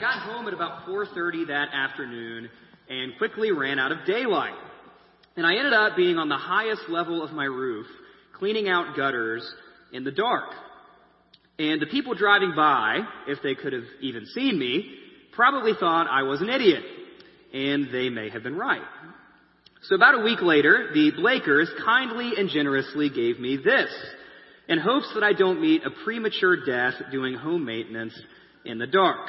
got home at about 4.30 that afternoon and quickly ran out of daylight. And I ended up being on the highest level of my roof, cleaning out gutters in the dark. And the people driving by, if they could have even seen me, probably thought I was an idiot. And they may have been right. So about a week later, the Blakers kindly and generously gave me this, in hopes that I don't meet a premature death doing home maintenance in the dark.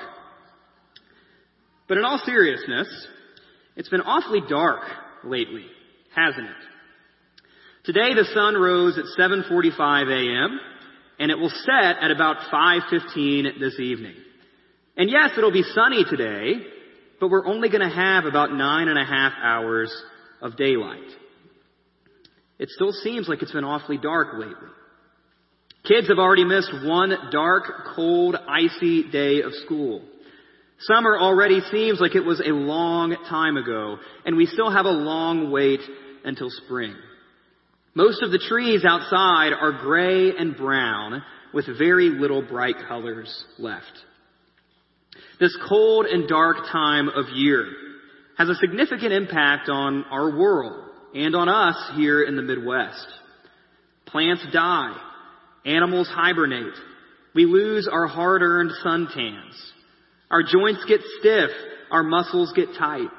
But in all seriousness, it's been awfully dark lately, hasn't it? Today the sun rose at 7:45 a.m. and it will set at about 5:15 this evening. And yes, it'll be sunny today, but we're only going to have about nine and a half hours of daylight. It still seems like it's been awfully dark lately. Kids have already missed one dark, cold, icy day of school. Summer already seems like it was a long time ago, and we still have a long wait until spring. Most of the trees outside are gray and brown with very little bright colors left. This cold and dark time of year has a significant impact on our world and on us here in the Midwest. Plants die. Animals hibernate. We lose our hard-earned suntans. Our joints get stiff. Our muscles get tight.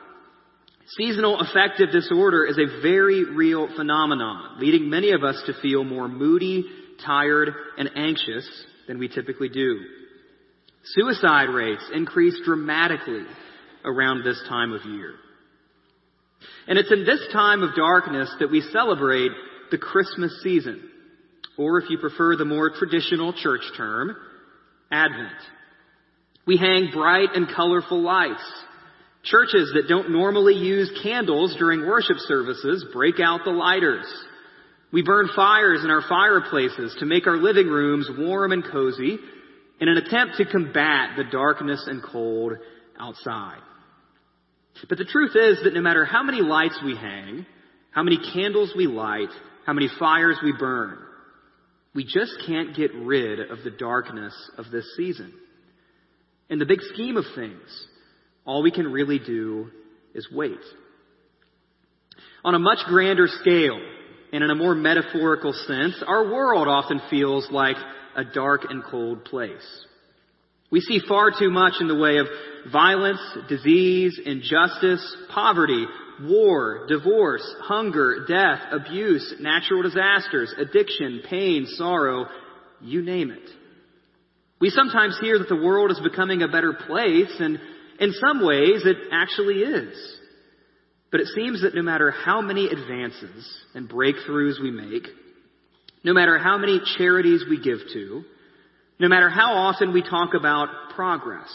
Seasonal affective disorder is a very real phenomenon, leading many of us to feel more moody, tired, and anxious than we typically do. Suicide rates increase dramatically around this time of year. And it's in this time of darkness that we celebrate the Christmas season, or if you prefer the more traditional church term, Advent. We hang bright and colorful lights. Churches that don't normally use candles during worship services break out the lighters. We burn fires in our fireplaces to make our living rooms warm and cozy in an attempt to combat the darkness and cold outside. But the truth is that no matter how many lights we hang, how many candles we light, how many fires we burn, we just can't get rid of the darkness of this season. In the big scheme of things, all we can really do is wait. On a much grander scale, and in a more metaphorical sense, our world often feels like a dark and cold place. We see far too much in the way of violence, disease, injustice, poverty, war, divorce, hunger, death, abuse, natural disasters, addiction, pain, sorrow, you name it. We sometimes hear that the world is becoming a better place, and in some ways it actually is. But it seems that no matter how many advances and breakthroughs we make, no matter how many charities we give to, no matter how often we talk about progress,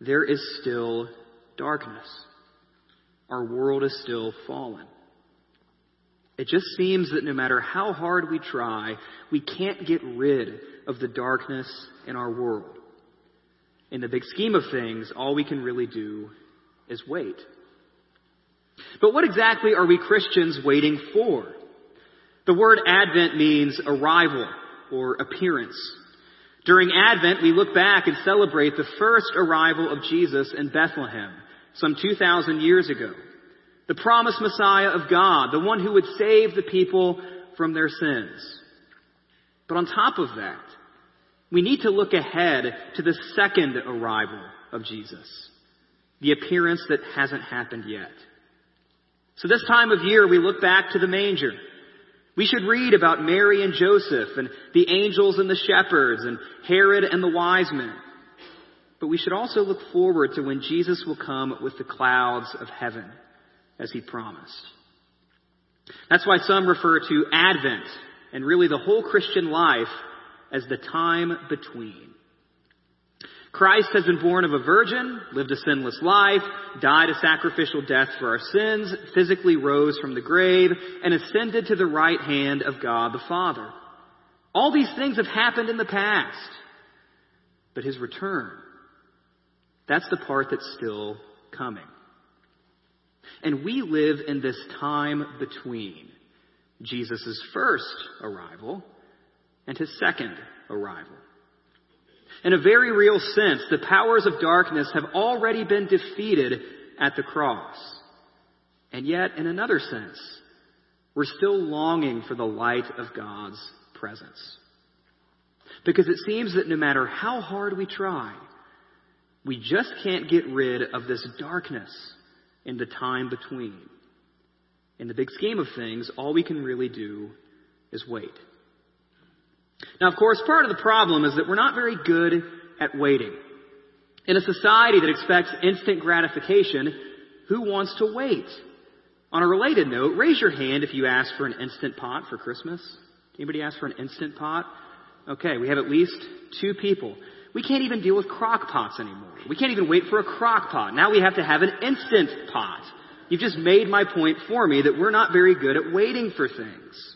there is still darkness. Our world is still fallen. It just seems that no matter how hard we try, we can't get rid of the darkness in our world. In the big scheme of things, all we can really do is wait. But what exactly are we Christians waiting for? The word Advent means arrival or appearance. During Advent, we look back and celebrate the first arrival of Jesus in Bethlehem, some 2,000 years ago. The promised Messiah of God, the one who would save the people from their sins. But on top of that, we need to look ahead to the second arrival of Jesus, the appearance that hasn't happened yet. So this time of year, we look back to the manger we should read about Mary and Joseph and the angels and the shepherds and Herod and the wise men. But we should also look forward to when Jesus will come with the clouds of heaven, as he promised. That's why some refer to Advent and really the whole Christian life as the time between. Christ has been born of a virgin, lived a sinless life, died a sacrificial death for our sins, physically rose from the grave, and ascended to the right hand of God the Father. All these things have happened in the past. But his return, that's the part that's still coming. And we live in this time between Jesus' first arrival and his second arrival. In a very real sense, the powers of darkness have already been defeated at the cross. And yet, in another sense, we're still longing for the light of God's presence. Because it seems that no matter how hard we try, we just can't get rid of this darkness in the time between. In the big scheme of things, all we can really do is wait. Now, of course, part of the problem is that we're not very good at waiting. In a society that expects instant gratification, who wants to wait? On a related note, raise your hand if you ask for an instant pot for Christmas. Anybody ask for an instant pot? Okay, we have at least two people. We can't even deal with crock pots anymore. We can't even wait for a crock pot. Now we have to have an instant pot. You've just made my point for me that we're not very good at waiting for things.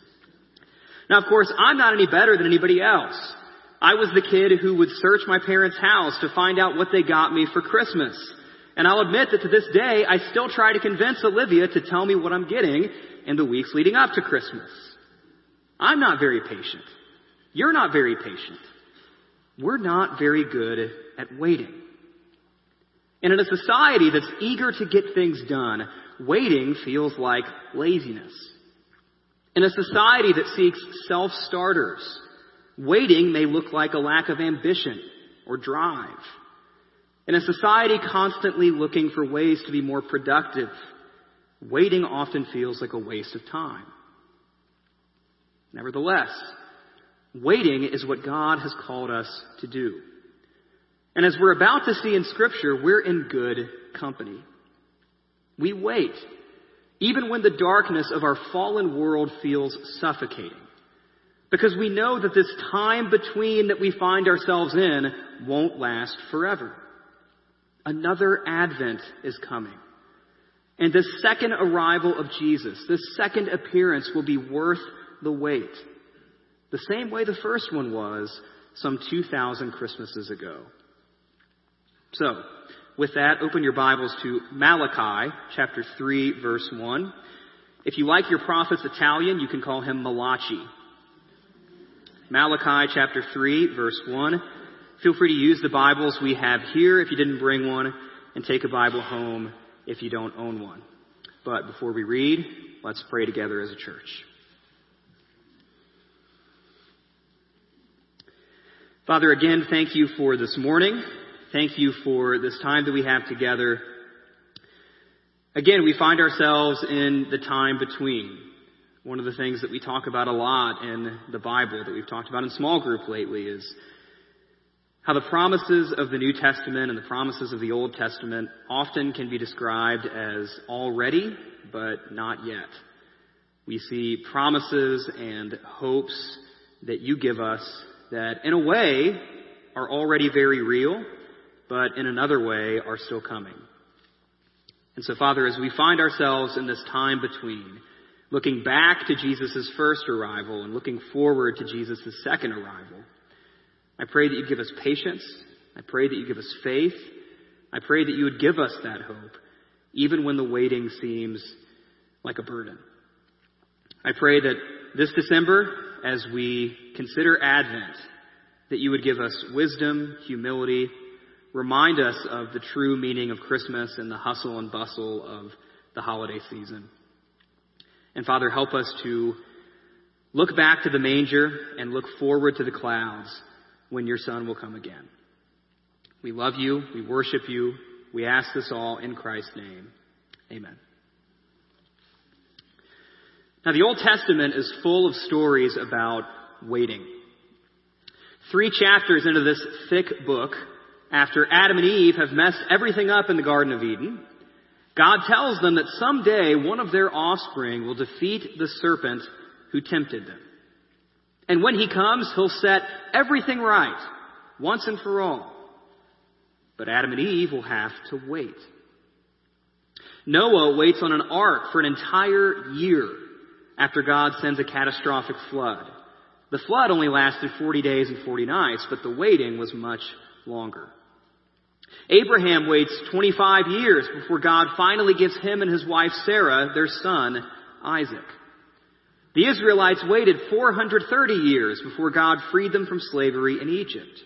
Now, of course, I'm not any better than anybody else. I was the kid who would search my parents' house to find out what they got me for Christmas. And I'll admit that to this day, I still try to convince Olivia to tell me what I'm getting in the weeks leading up to Christmas. I'm not very patient. You're not very patient. We're not very good at waiting. And in a society that's eager to get things done, waiting feels like laziness. In a society that seeks self-starters, waiting may look like a lack of ambition or drive. In a society constantly looking for ways to be more productive, waiting often feels like a waste of time. Nevertheless, waiting is what God has called us to do. And as we're about to see in Scripture, we're in good company. We wait, even when the darkness of our fallen world feels suffocating. Because we know that this time between that we find ourselves in won't last forever. Another advent is coming. And the second arrival of Jesus, this second appearance will be worth the wait. The same way the first one was some 2,000 Christmases ago. So, with that, open your Bibles to Malachi chapter 3 verse 1. If you like your prophet's Italian, you can call him Malachi. Malachi chapter 3 verse 1. Feel free to use the Bibles we have here if you didn't bring one, and take a Bible home if you don't own one. But before we read, let's pray together as a church. Father, again, thank you for this morning. Thank you for this time that we have together. Again, we find ourselves in the time between. One of the things that we talk about a lot in the Bible that we've talked about in small group lately is how the promises of the New Testament and the promises of the Old Testament often can be described as already, but not yet. We see promises and hopes that you give us that in a way are already very real, but in another way are still coming. And so Father, as we find ourselves in this time between, looking back to Jesus' first arrival and looking forward to Jesus' second arrival, I pray that you give us patience. I pray that you give us faith. I pray that you would give us that hope, even when the waiting seems like a burden. I pray that this December, as we consider Advent, that you would give us wisdom, humility, remind us of the true meaning of Christmas and the hustle and bustle of the holiday season. And Father, help us to look back to the manger and look forward to the clouds when your Son will come again. We love you. We worship you. We ask this all in Christ's name. Amen. Now, the Old Testament is full of stories about waiting. Three chapters into this thick book, after Adam and Eve have messed everything up in the Garden of Eden, God tells them that someday one of their offspring will defeat the serpent who tempted them. And when he comes, he'll set everything right, once and for all. But Adam and Eve will have to wait. Noah waits on an ark for an entire year after God sends a catastrophic flood. The flood only lasted 40 days and 40 nights, but the waiting was much longer. Abraham waits 25 years before God finally gives him and his wife Sarah their son, Isaac. The Israelites waited 430 years before God freed them from slavery in Egypt.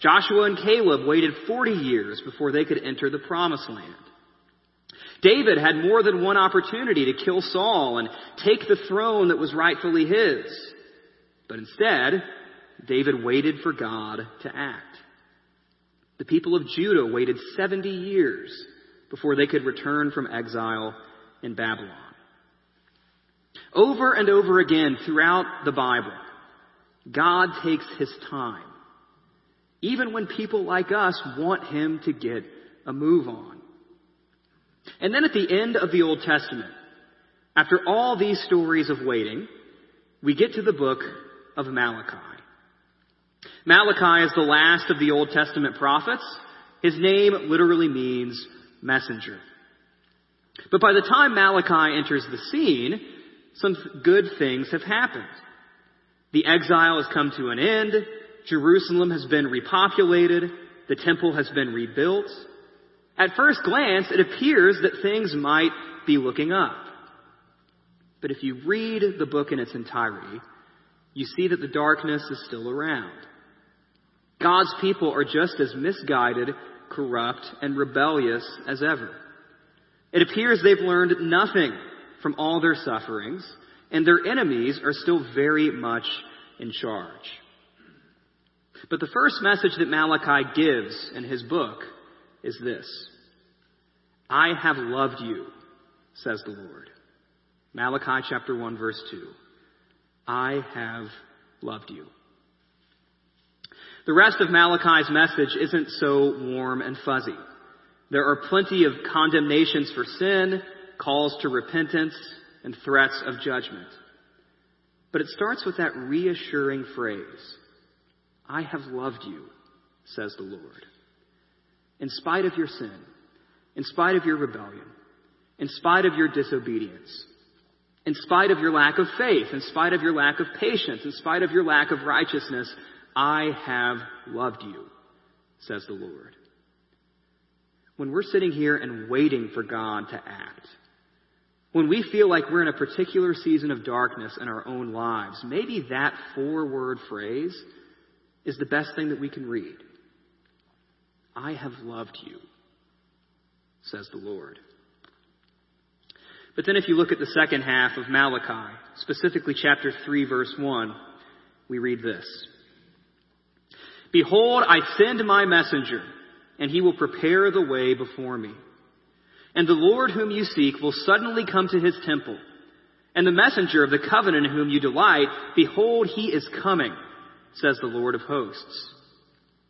Joshua and Caleb waited 40 years before they could enter the promised land. David had more than one opportunity to kill Saul and take the throne that was rightfully his. But instead, David waited for God to act. The people of Judah waited 70 years before they could return from exile in Babylon. Over and over again throughout the Bible, God takes his time, even when people like us want him to get a move on. And then at the end of the Old Testament, after all these stories of waiting, we get to the book of Malachi. Malachi is the last of the Old Testament prophets. His name literally means messenger. But by the time Malachi enters the scene, some good things have happened. The exile has come to an end. Jerusalem has been repopulated. The temple has been rebuilt. At first glance, it appears that things might be looking up. But if you read the book in its entirety, you see that the darkness is still around. God's people are just as misguided, corrupt, and rebellious as ever. It appears they've learned nothing from all their sufferings, and their enemies are still very much in charge. But the first message that Malachi gives in his book is this I have loved you, says the Lord. Malachi chapter 1, verse 2. I have loved you. The rest of Malachi's message isn't so warm and fuzzy. There are plenty of condemnations for sin, calls to repentance, and threats of judgment. But it starts with that reassuring phrase, I have loved you, says the Lord. In spite of your sin, in spite of your rebellion, in spite of your disobedience, in spite of your lack of faith, in spite of your lack of patience, in spite of your lack of righteousness, I have loved you, says the Lord. When we're sitting here and waiting for God to act, when we feel like we're in a particular season of darkness in our own lives, maybe that four word phrase is the best thing that we can read. I have loved you, says the Lord. But then if you look at the second half of Malachi, specifically chapter 3 verse 1, we read this. Behold, I send my messenger, and he will prepare the way before me. And the Lord whom you seek will suddenly come to his temple. And the messenger of the covenant in whom you delight, behold, he is coming, says the Lord of hosts.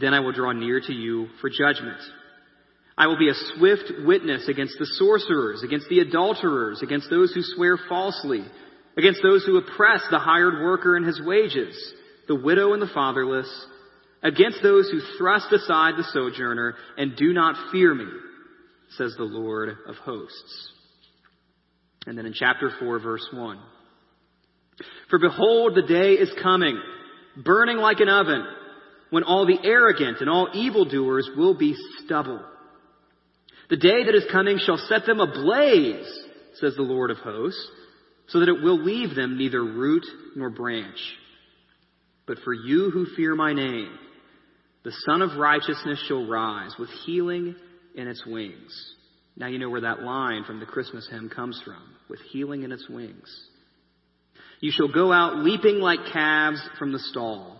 Then I will draw near to you for judgment. I will be a swift witness against the sorcerers, against the adulterers, against those who swear falsely, against those who oppress the hired worker and his wages the widow and the fatherless, against those who thrust aside the sojourner and do not fear me, says the Lord of hosts. And then in chapter 4, verse 1. For behold, the day is coming, burning like an oven, when all the arrogant and all evildoers will be stubble. The day that is coming shall set them ablaze, says the Lord of hosts, so that it will leave them neither root nor branch. But for you who fear my name, the Sun of Righteousness shall rise with healing in its wings. Now you know where that line from the Christmas hymn comes from, with healing in its wings. You shall go out leaping like calves from the stall,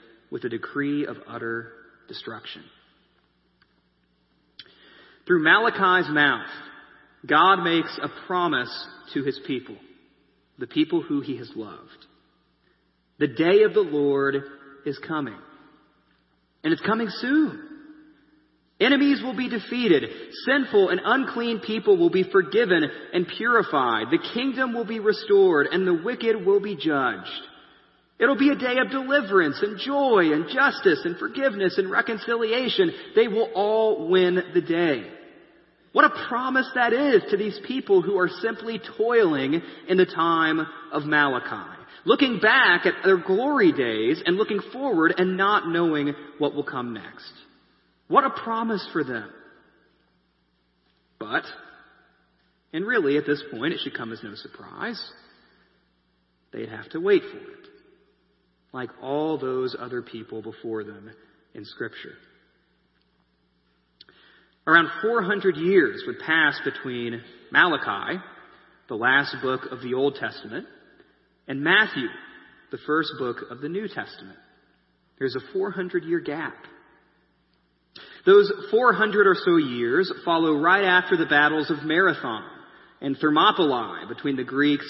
with a decree of utter destruction. Through Malachi's mouth, God makes a promise to his people, the people who he has loved. The day of the Lord is coming. And it's coming soon. Enemies will be defeated. Sinful and unclean people will be forgiven and purified. The kingdom will be restored and the wicked will be judged. It'll be a day of deliverance and joy and justice and forgiveness and reconciliation. They will all win the day. What a promise that is to these people who are simply toiling in the time of Malachi. Looking back at their glory days and looking forward and not knowing what will come next. What a promise for them. But, and really at this point it should come as no surprise, they'd have to wait for it. Like all those other people before them in Scripture. Around 400 years would pass between Malachi, the last book of the Old Testament, and Matthew, the first book of the New Testament. There's a 400 year gap. Those 400 or so years follow right after the battles of Marathon and Thermopylae between the Greeks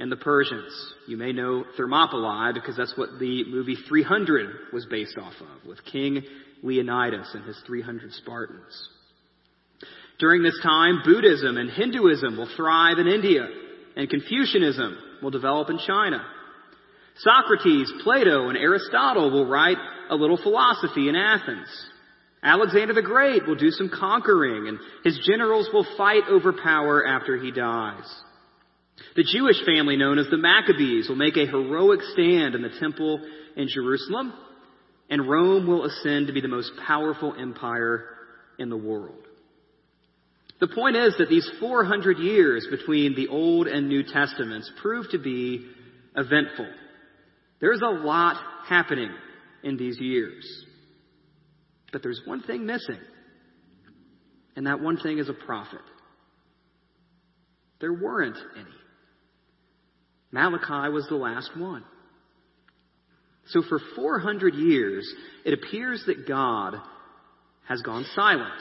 and the Persians. You may know Thermopylae because that's what the movie 300 was based off of, with King Leonidas and his 300 Spartans. During this time, Buddhism and Hinduism will thrive in India, and Confucianism will develop in China. Socrates, Plato, and Aristotle will write a little philosophy in Athens. Alexander the Great will do some conquering and his generals will fight over power after he dies. The Jewish family known as the Maccabees will make a heroic stand in the temple in Jerusalem and Rome will ascend to be the most powerful empire in the world. The point is that these 400 years between the Old and New Testaments prove to be eventful. There's a lot happening in these years. But there's one thing missing, and that one thing is a prophet. There weren't any. Malachi was the last one. So for 400 years, it appears that God has gone silent.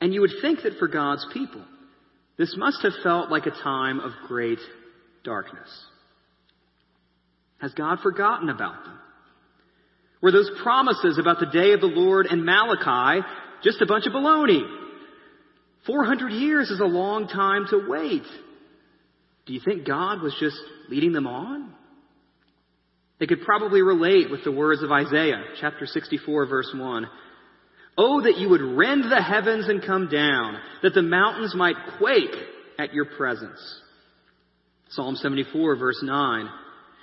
And you would think that for God's people, this must have felt like a time of great darkness. Has God forgotten about them? Were those promises about the day of the Lord and Malachi just a bunch of baloney? 400 years is a long time to wait. Do you think God was just leading them on? They could probably relate with the words of Isaiah, chapter 64, verse 1. Oh, that you would rend the heavens and come down, that the mountains might quake at your presence. Psalm 74, verse 9.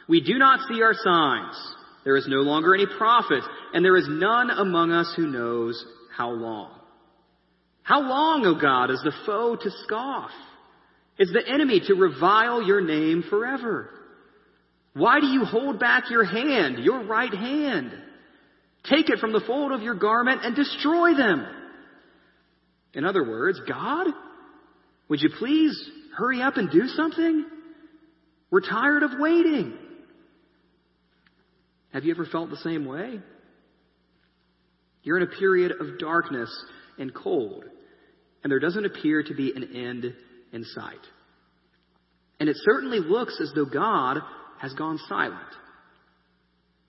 We do not see our signs. There is no longer any prophet, and there is none among us who knows how long. How long, O God, is the foe to scoff? Is the enemy to revile your name forever? Why do you hold back your hand, your right hand? Take it from the fold of your garment and destroy them. In other words, God, would you please hurry up and do something? We're tired of waiting. Have you ever felt the same way? You're in a period of darkness and cold, and there doesn't appear to be an end in sight. And it certainly looks as though God has gone silent.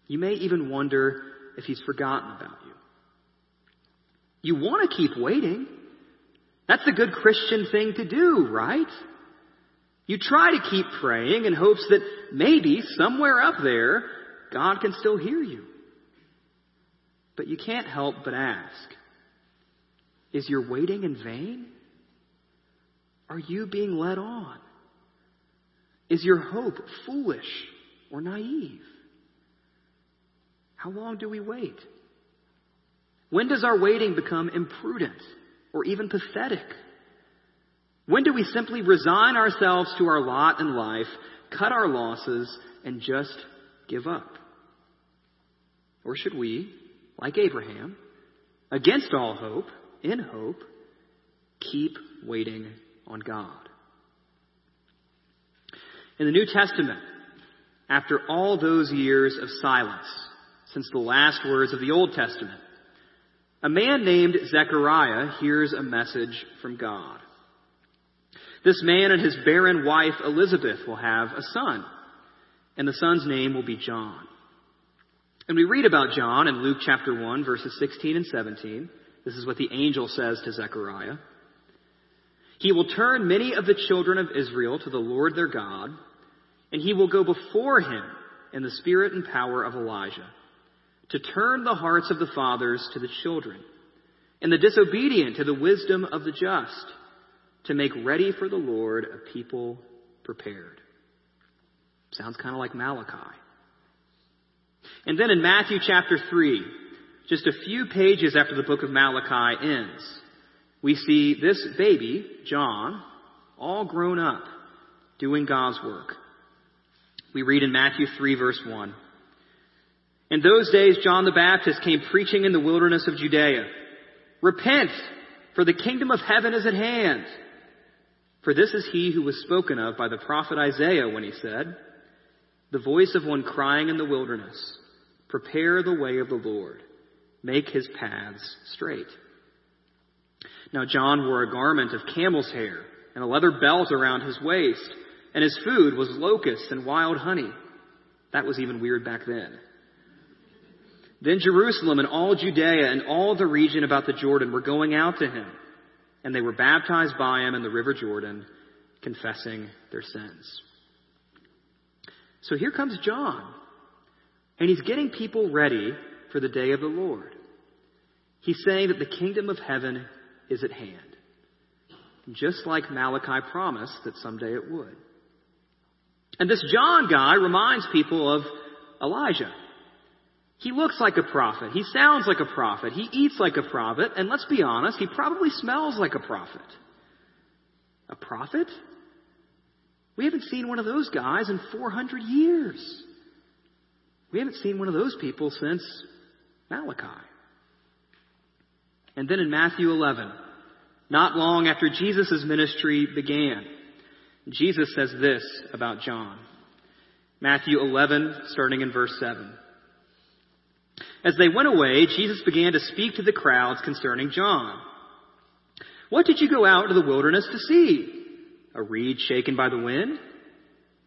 You may even wonder if he's forgotten about you. You want to keep waiting. That's a good Christian thing to do, right? You try to keep praying in hopes that maybe somewhere up there God can still hear you. But you can't help but ask Is your waiting in vain? Are you being led on? Is your hope foolish or naive? How long do we wait? When does our waiting become imprudent or even pathetic? When do we simply resign ourselves to our lot in life, cut our losses, and just give up? Or should we, like Abraham, against all hope, in hope, keep waiting on God? In the New Testament, after all those years of silence, since the last words of the Old Testament. A man named Zechariah hears a message from God. This man and his barren wife Elizabeth will have a son, and the son's name will be John. And we read about John in Luke chapter 1, verses 16 and 17. This is what the angel says to Zechariah. He will turn many of the children of Israel to the Lord their God, and he will go before him in the spirit and power of Elijah, to turn the hearts of the fathers to the children, and the disobedient to the wisdom of the just, to make ready for the Lord a people prepared. Sounds kind of like Malachi. And then in Matthew chapter 3, just a few pages after the book of Malachi ends, we see this baby, John, all grown up, doing God's work. We read in Matthew 3 verse 1. In those days, John the Baptist came preaching in the wilderness of Judea. Repent, for the kingdom of heaven is at hand. For this is he who was spoken of by the prophet Isaiah when he said, The voice of one crying in the wilderness, Prepare the way of the Lord, make his paths straight. Now John wore a garment of camel's hair and a leather belt around his waist, and his food was locusts and wild honey. That was even weird back then. Then Jerusalem and all Judea and all the region about the Jordan were going out to him, and they were baptized by him in the river Jordan, confessing their sins. So here comes John, and he's getting people ready for the day of the Lord. He's saying that the kingdom of heaven is at hand. Just like Malachi promised that someday it would. And this John guy reminds people of Elijah. He looks like a prophet. He sounds like a prophet. He eats like a prophet. And let's be honest, he probably smells like a prophet. A prophet? We haven't seen one of those guys in 400 years. We haven't seen one of those people since Malachi. And then in Matthew 11, not long after Jesus' ministry began, Jesus says this about John. Matthew 11, starting in verse 7. As they went away, Jesus began to speak to the crowds concerning John. What did you go out into the wilderness to see? A reed shaken by the wind?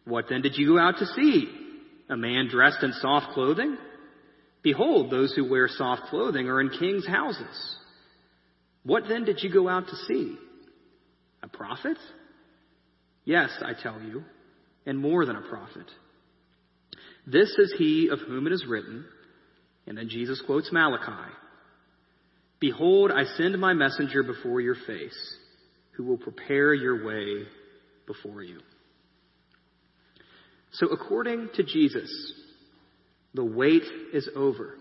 What then did you go out to see? A man dressed in soft clothing? Behold, those who wear soft clothing are in kings' houses. What then did you go out to see? A prophet? Yes, I tell you, and more than a prophet. This is he of whom it is written, and then Jesus quotes Malachi Behold, I send my messenger before your face, who will prepare your way before you. So, according to Jesus, the wait is over.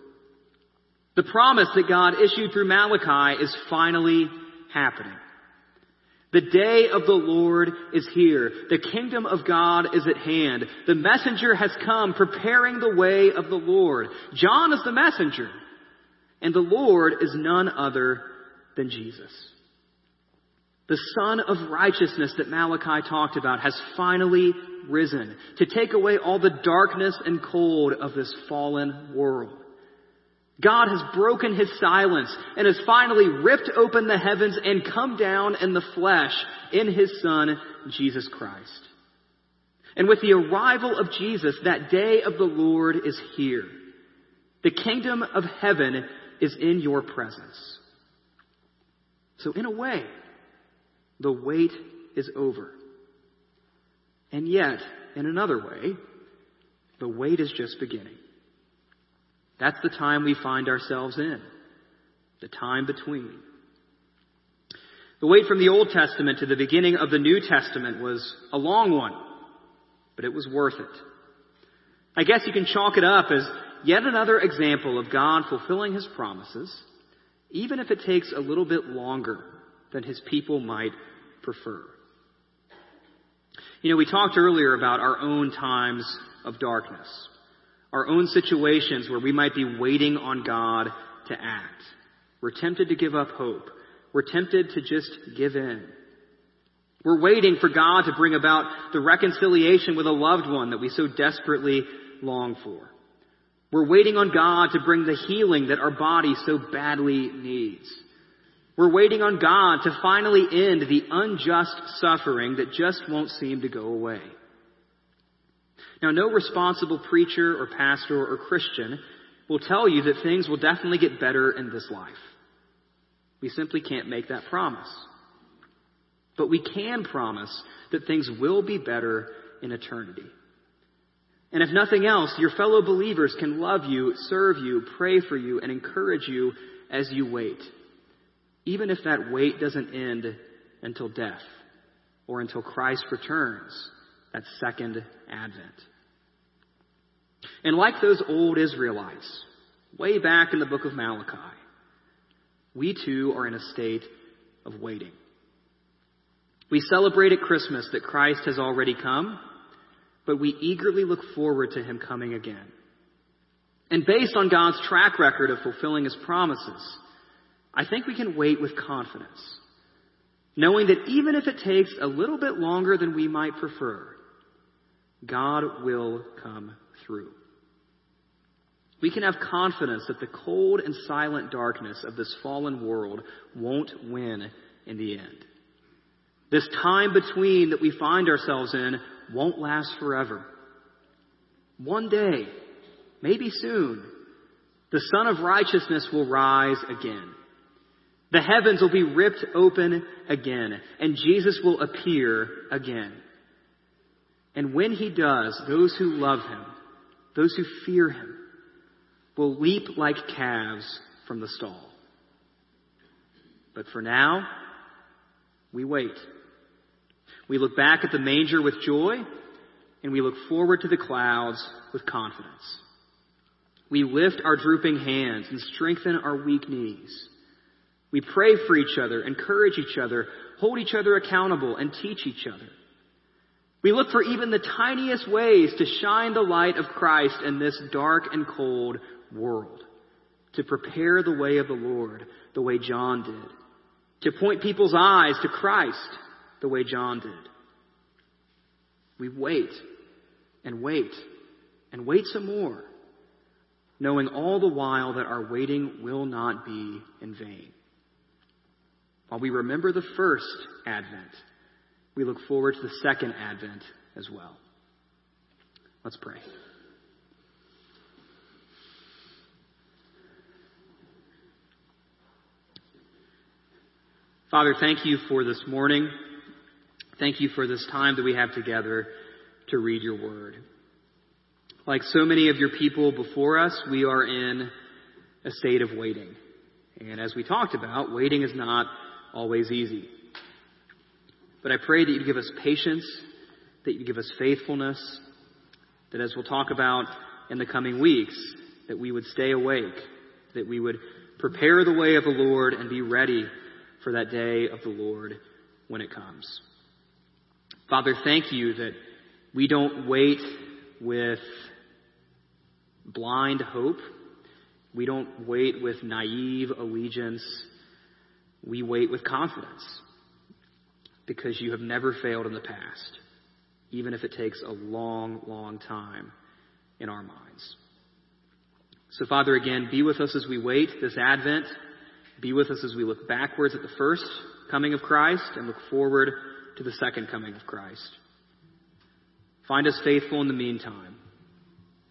The promise that God issued through Malachi is finally happening. The day of the Lord is here. The kingdom of God is at hand. The messenger has come preparing the way of the Lord. John is the messenger. And the Lord is none other than Jesus. The Son of Righteousness that Malachi talked about has finally risen to take away all the darkness and cold of this fallen world. God has broken his silence and has finally ripped open the heavens and come down in the flesh in his Son, Jesus Christ. And with the arrival of Jesus, that day of the Lord is here. The kingdom of heaven is in your presence. So in a way, the wait is over. And yet, in another way, the wait is just beginning. That's the time we find ourselves in. The time between. The wait from the Old Testament to the beginning of the New Testament was a long one, but it was worth it. I guess you can chalk it up as yet another example of God fulfilling His promises, even if it takes a little bit longer than His people might prefer. You know, we talked earlier about our own times of darkness our own situations where we might be waiting on God to act. We're tempted to give up hope. We're tempted to just give in. We're waiting for God to bring about the reconciliation with a loved one that we so desperately long for. We're waiting on God to bring the healing that our body so badly needs. We're waiting on God to finally end the unjust suffering that just won't seem to go away. Now, no responsible preacher or pastor or Christian will tell you that things will definitely get better in this life. We simply can't make that promise. But we can promise that things will be better in eternity. And if nothing else, your fellow believers can love you, serve you, pray for you, and encourage you as you wait. Even if that wait doesn't end until death or until Christ returns, that second advent. And like those old Israelites, way back in the book of Malachi, we too are in a state of waiting. We celebrate at Christmas that Christ has already come but we eagerly look forward to him coming again. And based on God's track record of fulfilling his promises, I think we can wait with confidence, knowing that even if it takes a little bit longer than we might prefer, God will come through. We can have confidence that the cold and silent darkness of this fallen world won't win in the end. This time between that we find ourselves in won't last forever. One day, maybe soon, the Sun of Righteousness will rise again. The heavens will be ripped open again, and Jesus will appear again. And when he does, those who love him, those who fear him, will leap like calves from the stall. But for now, we wait. We look back at the manger with joy, and we look forward to the clouds with confidence. We lift our drooping hands and strengthen our weak knees. We pray for each other, encourage each other, hold each other accountable, and teach each other. We look for even the tiniest ways to shine the light of Christ in this dark and cold world, to prepare the way of the Lord the way John did, to point people's eyes to Christ the way John did. We wait and wait and wait some more, knowing all the while that our waiting will not be in vain. While we remember the first Advent, we look forward to the second Advent as well. Let's pray. Father, thank you for this morning. Thank you for this time that we have together to read your word. Like so many of your people before us, we are in a state of waiting. And as we talked about, waiting is not always easy. But I pray that you give us patience, that you give us faithfulness, that as we'll talk about in the coming weeks, that we would stay awake, that we would prepare the way of the Lord and be ready for that day of the Lord when it comes. Father, thank you that we don't wait with blind hope. We don't wait with naive allegiance. We wait with confidence because you have never failed in the past, even if it takes a long, long time in our minds. So, Father, again, be with us as we wait this Advent. Be with us as we look backwards at the first coming of Christ and look forward to the second coming of Christ. Find us faithful in the meantime.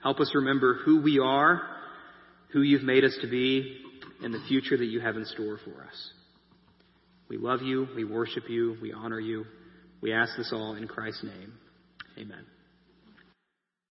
Help us remember who we are, who you've made us to be, and the future that you have in store for us. We love you, we worship you, we honor you. We ask this all in Christ's name. Amen.